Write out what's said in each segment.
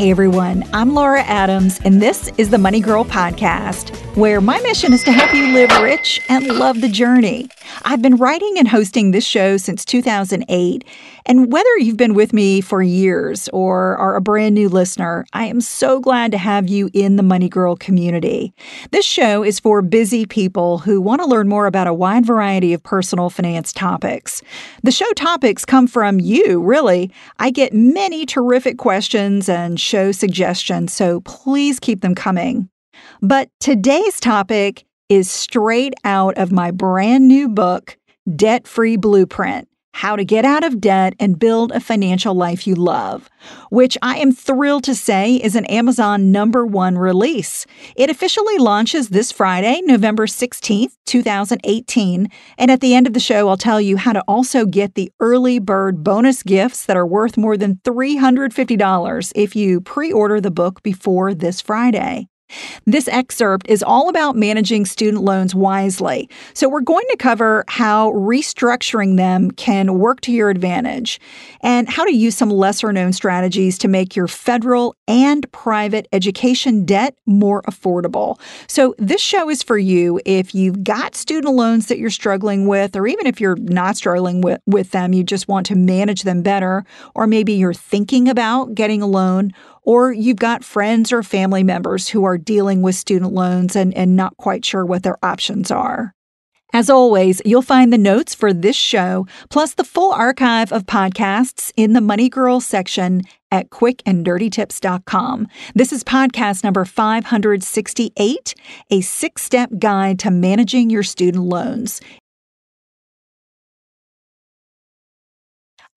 Hey everyone, I'm Laura Adams, and this is the Money Girl Podcast, where my mission is to help you live rich and love the journey. I've been writing and hosting this show since 2008, and whether you've been with me for years or are a brand new listener, I am so glad to have you in the Money Girl community. This show is for busy people who want to learn more about a wide variety of personal finance topics. The show topics come from you, really. I get many terrific questions and show suggestions, so please keep them coming. But today's topic is straight out of my brand new book, Debt Free Blueprint How to Get Out of Debt and Build a Financial Life You Love, which I am thrilled to say is an Amazon number one release. It officially launches this Friday, November 16th, 2018. And at the end of the show, I'll tell you how to also get the early bird bonus gifts that are worth more than $350 if you pre order the book before this Friday. This excerpt is all about managing student loans wisely. So, we're going to cover how restructuring them can work to your advantage and how to use some lesser known strategies to make your federal and private education debt more affordable. So, this show is for you if you've got student loans that you're struggling with, or even if you're not struggling with, with them, you just want to manage them better, or maybe you're thinking about getting a loan or you've got friends or family members who are dealing with student loans and, and not quite sure what their options are. As always, you'll find the notes for this show, plus the full archive of podcasts in the Money Girl section at quickanddirtytips.com. This is podcast number 568, a six step guide to managing your student loans.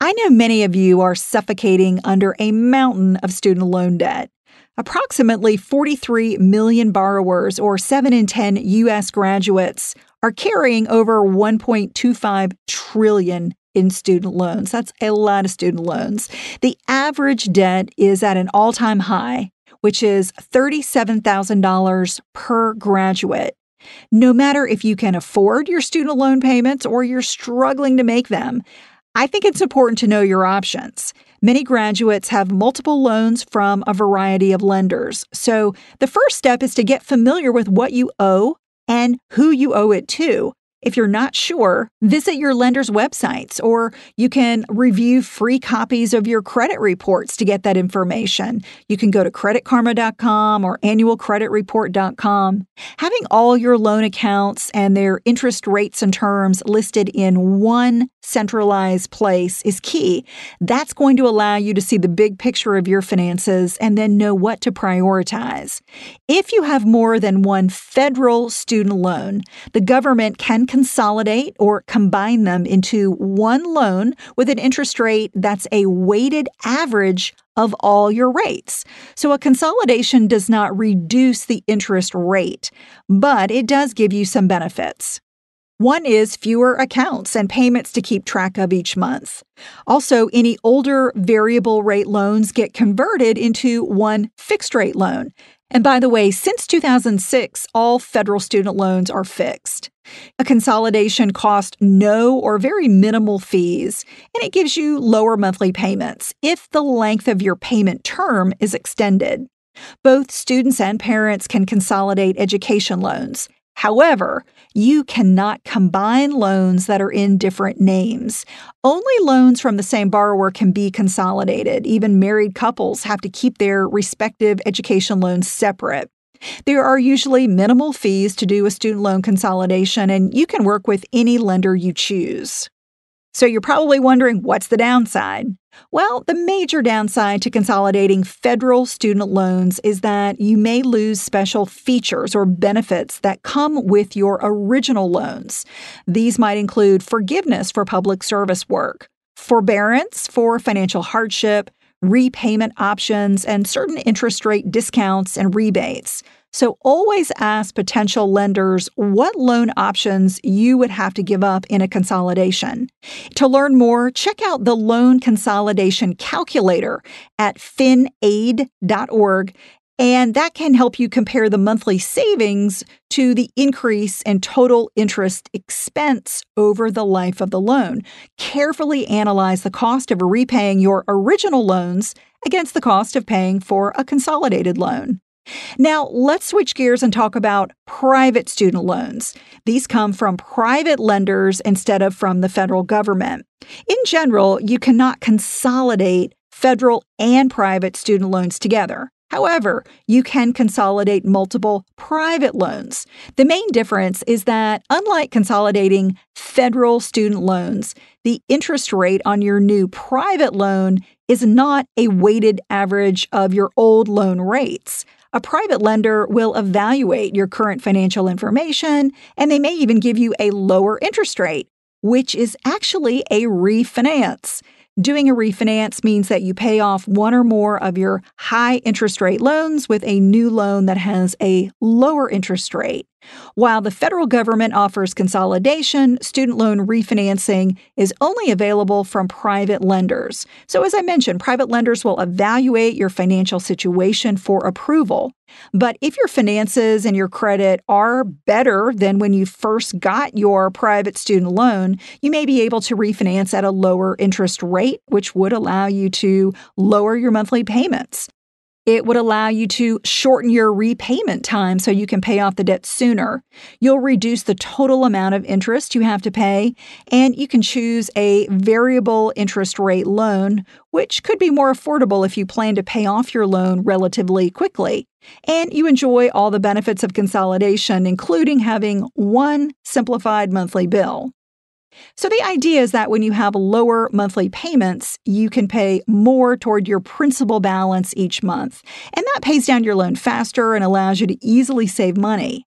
I know many of you are suffocating under a mountain of student loan debt. Approximately 43 million borrowers, or 7 in 10 U.S. graduates, are carrying over 1.25 trillion in student loans. That's a lot of student loans. The average debt is at an all time high, which is $37,000 per graduate. No matter if you can afford your student loan payments or you're struggling to make them, I think it's important to know your options. Many graduates have multiple loans from a variety of lenders. So the first step is to get familiar with what you owe and who you owe it to. If you're not sure, visit your lender's websites or you can review free copies of your credit reports to get that information. You can go to creditkarma.com or annualcreditreport.com. Having all your loan accounts and their interest rates and terms listed in one centralized place is key. That's going to allow you to see the big picture of your finances and then know what to prioritize. If you have more than one federal student loan, the government can consolidate or combine them into one loan with an interest rate that's a weighted average of all your rates. So a consolidation does not reduce the interest rate, but it does give you some benefits. One is fewer accounts and payments to keep track of each month. Also, any older variable rate loans get converted into one fixed rate loan. And by the way, since 2006, all federal student loans are fixed. A consolidation costs no or very minimal fees, and it gives you lower monthly payments if the length of your payment term is extended. Both students and parents can consolidate education loans, However, you cannot combine loans that are in different names. Only loans from the same borrower can be consolidated. Even married couples have to keep their respective education loans separate. There are usually minimal fees to do a student loan consolidation, and you can work with any lender you choose. So you're probably wondering what's the downside? Well, the major downside to consolidating federal student loans is that you may lose special features or benefits that come with your original loans. These might include forgiveness for public service work, forbearance for financial hardship, repayment options, and certain interest rate discounts and rebates. So always ask potential lenders what loan options you would have to give up in a consolidation. To learn more, check out the Loan Consolidation Calculator at finaid.org and that can help you compare the monthly savings to the increase in total interest expense over the life of the loan. Carefully analyze the cost of repaying your original loans against the cost of paying for a consolidated loan. Now, let's switch gears and talk about private student loans. These come from private lenders instead of from the federal government. In general, you cannot consolidate federal and private student loans together. However, you can consolidate multiple private loans. The main difference is that, unlike consolidating federal student loans, the interest rate on your new private loan is not a weighted average of your old loan rates. A private lender will evaluate your current financial information and they may even give you a lower interest rate, which is actually a refinance. Doing a refinance means that you pay off one or more of your high interest rate loans with a new loan that has a lower interest rate. While the federal government offers consolidation, student loan refinancing is only available from private lenders. So, as I mentioned, private lenders will evaluate your financial situation for approval. But if your finances and your credit are better than when you first got your private student loan, you may be able to refinance at a lower interest rate, which would allow you to lower your monthly payments. It would allow you to shorten your repayment time so you can pay off the debt sooner. You'll reduce the total amount of interest you have to pay, and you can choose a variable interest rate loan, which could be more affordable if you plan to pay off your loan relatively quickly. And you enjoy all the benefits of consolidation, including having one simplified monthly bill. So the idea is that when you have lower monthly payments, you can pay more toward your principal balance each month. And that pays down your loan faster and allows you to easily save money.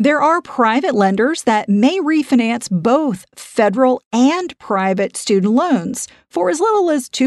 There are private lenders that may refinance both federal and private student loans for as little as 2%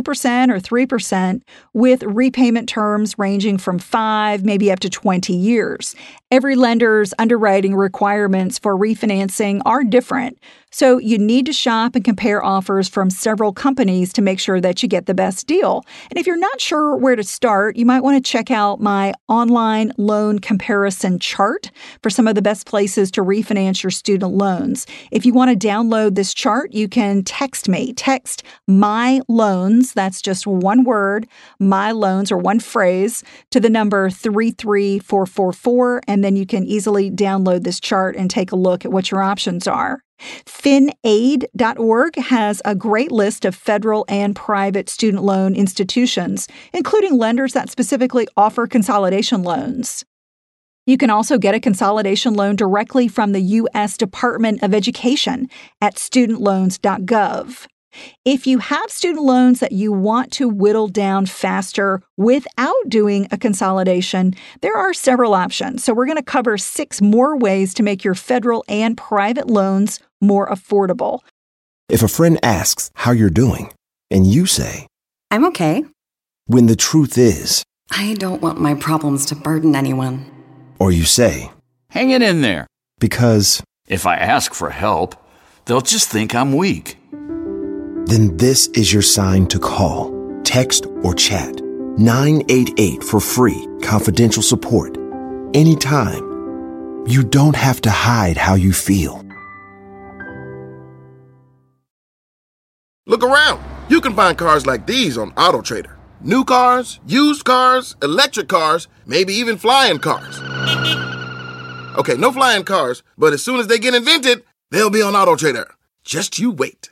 or 3%, with repayment terms ranging from 5, maybe up to 20 years. Every lender's underwriting requirements for refinancing are different, so you need to shop and compare offers from several companies to make sure that you get the best deal. And if you're not sure where to start, you might want to check out my online loan comparison chart for some of the best places to refinance your student loans. If you want to download this chart, you can text me. Text my loans, that's just one word, my loans or one phrase, to the number 33444, and then you can easily download this chart and take a look at what your options are. FinAid.org has a great list of federal and private student loan institutions, including lenders that specifically offer consolidation loans. You can also get a consolidation loan directly from the U.S. Department of Education at studentloans.gov. If you have student loans that you want to whittle down faster without doing a consolidation, there are several options. So, we're going to cover six more ways to make your federal and private loans more affordable. If a friend asks how you're doing, and you say, I'm okay, when the truth is, I don't want my problems to burden anyone. Or you say, Hang it in there. Because if I ask for help, they'll just think I'm weak then this is your sign to call, text, or chat 988 for free, confidential support. Anytime. You don't have to hide how you feel. Look around. You can find cars like these on AutoTrader. New cars, used cars, electric cars, maybe even flying cars. Okay, no flying cars, but as soon as they get invented, they'll be on Auto Trader. Just you wait.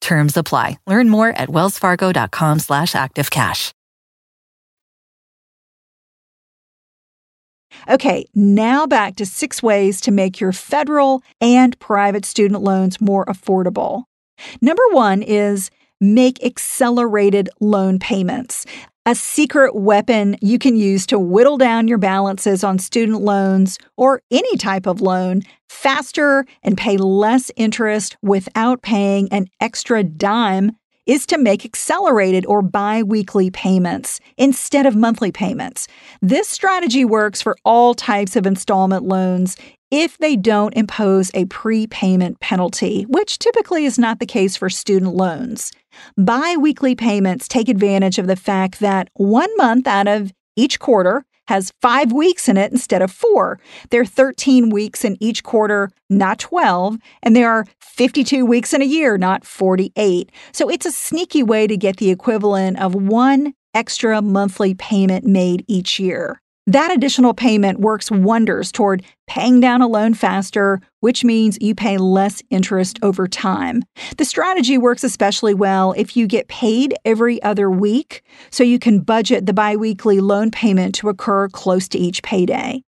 Terms apply. Learn more at wellsfargo.com slash activecash. Okay, now back to six ways to make your federal and private student loans more affordable. Number one is make accelerated loan payments. A secret weapon you can use to whittle down your balances on student loans or any type of loan faster and pay less interest without paying an extra dime is to make accelerated or bi weekly payments instead of monthly payments. This strategy works for all types of installment loans if they don't impose a prepayment penalty, which typically is not the case for student loans. Bi weekly payments take advantage of the fact that one month out of each quarter has five weeks in it instead of four. There are 13 weeks in each quarter, not 12, and there are 52 weeks in a year, not 48. So it's a sneaky way to get the equivalent of one extra monthly payment made each year. That additional payment works wonders toward paying down a loan faster, which means you pay less interest over time. The strategy works especially well if you get paid every other week, so you can budget the biweekly loan payment to occur close to each payday.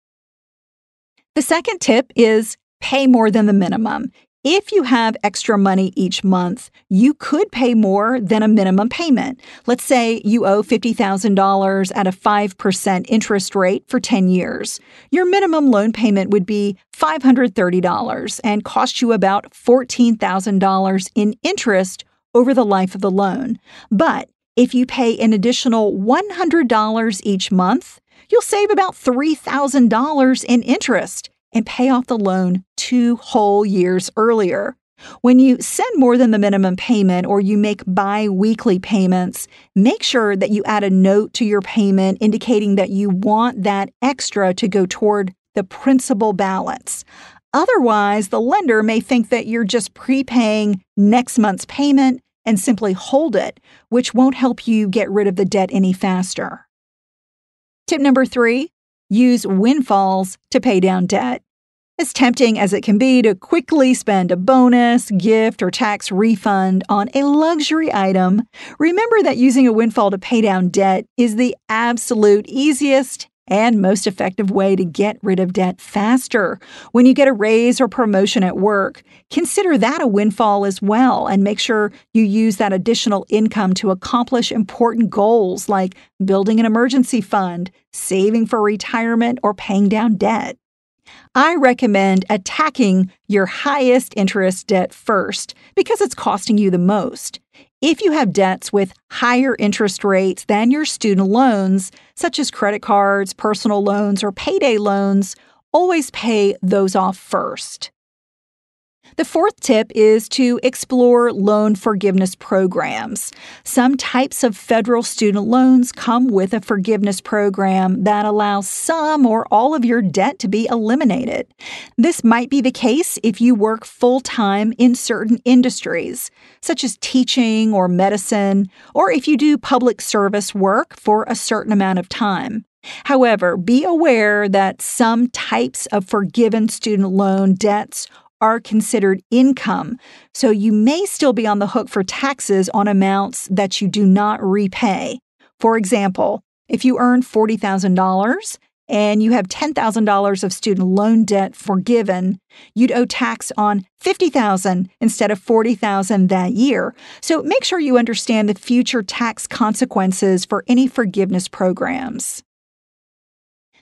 The second tip is pay more than the minimum. If you have extra money each month, you could pay more than a minimum payment. Let's say you owe $50,000 at a 5% interest rate for 10 years. Your minimum loan payment would be $530 and cost you about $14,000 in interest over the life of the loan. But if you pay an additional $100 each month, you'll save about $3,000 in interest and pay off the loan two whole years earlier. When you send more than the minimum payment or you make bi weekly payments, make sure that you add a note to your payment indicating that you want that extra to go toward the principal balance. Otherwise, the lender may think that you're just prepaying next month's payment and simply hold it, which won't help you get rid of the debt any faster. Tip number three use windfalls to pay down debt. As tempting as it can be to quickly spend a bonus, gift, or tax refund on a luxury item, remember that using a windfall to pay down debt is the absolute easiest and most effective way to get rid of debt faster. When you get a raise or promotion at work, consider that a windfall as well and make sure you use that additional income to accomplish important goals like building an emergency fund, saving for retirement, or paying down debt. I recommend attacking your highest interest debt first because it's costing you the most. If you have debts with higher interest rates than your student loans, such as credit cards, personal loans, or payday loans, always pay those off first. The fourth tip is to explore loan forgiveness programs. Some types of federal student loans come with a forgiveness program that allows some or all of your debt to be eliminated. This might be the case if you work full time in certain industries, such as teaching or medicine, or if you do public service work for a certain amount of time. However, be aware that some types of forgiven student loan debts are considered income, so you may still be on the hook for taxes on amounts that you do not repay. For example, if you earn $40,000 and you have $10,000 of student loan debt forgiven, you'd owe tax on 50,000 instead of 40,000 that year. So make sure you understand the future tax consequences for any forgiveness programs.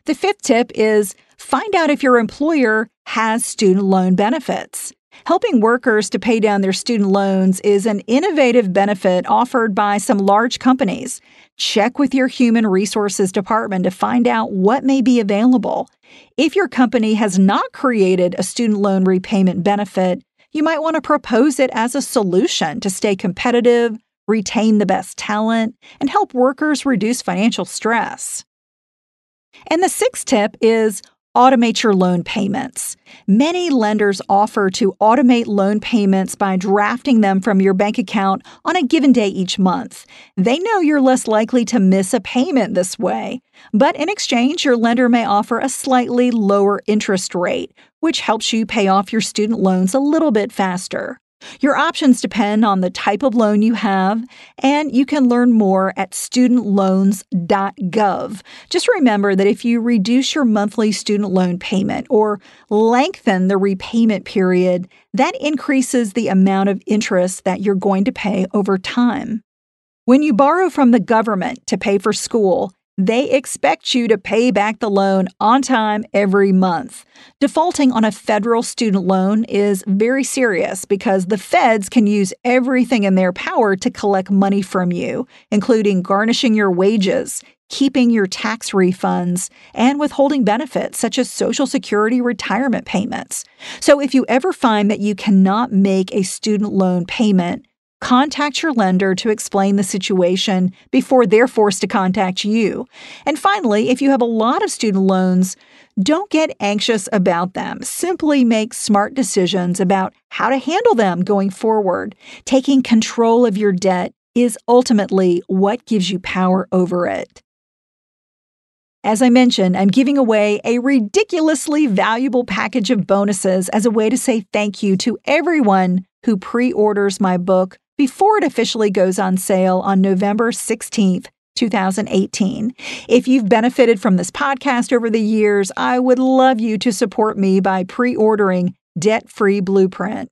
The fifth tip is find out if your employer has student loan benefits. Helping workers to pay down their student loans is an innovative benefit offered by some large companies. Check with your human resources department to find out what may be available. If your company has not created a student loan repayment benefit, you might want to propose it as a solution to stay competitive, retain the best talent, and help workers reduce financial stress. And the sixth tip is automate your loan payments. Many lenders offer to automate loan payments by drafting them from your bank account on a given day each month. They know you're less likely to miss a payment this way. But in exchange, your lender may offer a slightly lower interest rate, which helps you pay off your student loans a little bit faster. Your options depend on the type of loan you have, and you can learn more at studentloans.gov. Just remember that if you reduce your monthly student loan payment or lengthen the repayment period, that increases the amount of interest that you're going to pay over time. When you borrow from the government to pay for school, they expect you to pay back the loan on time every month. Defaulting on a federal student loan is very serious because the feds can use everything in their power to collect money from you, including garnishing your wages, keeping your tax refunds, and withholding benefits such as Social Security retirement payments. So if you ever find that you cannot make a student loan payment, Contact your lender to explain the situation before they're forced to contact you. And finally, if you have a lot of student loans, don't get anxious about them. Simply make smart decisions about how to handle them going forward. Taking control of your debt is ultimately what gives you power over it. As I mentioned, I'm giving away a ridiculously valuable package of bonuses as a way to say thank you to everyone who pre orders my book before it officially goes on sale on November 16th. 2018. If you've benefited from this podcast over the years, I would love you to support me by pre ordering Debt Free Blueprint.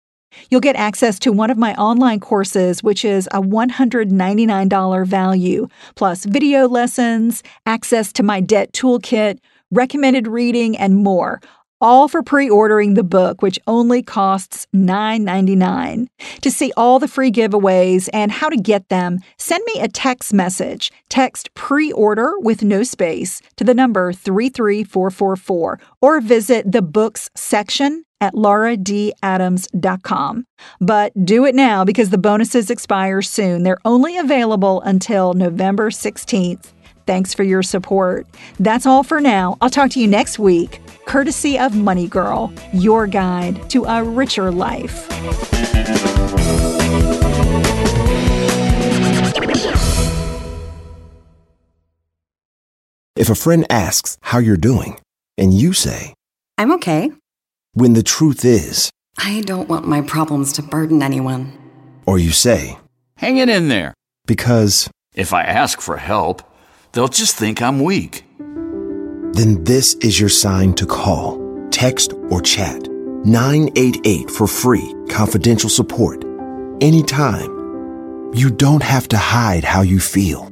You'll get access to one of my online courses, which is a $199 value, plus video lessons, access to my debt toolkit, recommended reading, and more, all for pre-ordering the book which only costs $9.99. To see all the free giveaways and how to get them, send me a text message. Text pre-order with no space to the number 33444 or visit the books section at lauradadams.com. But do it now because the bonuses expire soon. They're only available until November 16th. Thanks for your support. That's all for now. I'll talk to you next week, courtesy of Money Girl, your guide to a richer life. If a friend asks how you're doing, and you say, I'm okay, when the truth is, I don't want my problems to burden anyone. or you say, Hang it in there. because, If I ask for help, they'll just think I'm weak. Then this is your sign to call, text, or chat 988 for free, confidential support. Anytime. You don't have to hide how you feel.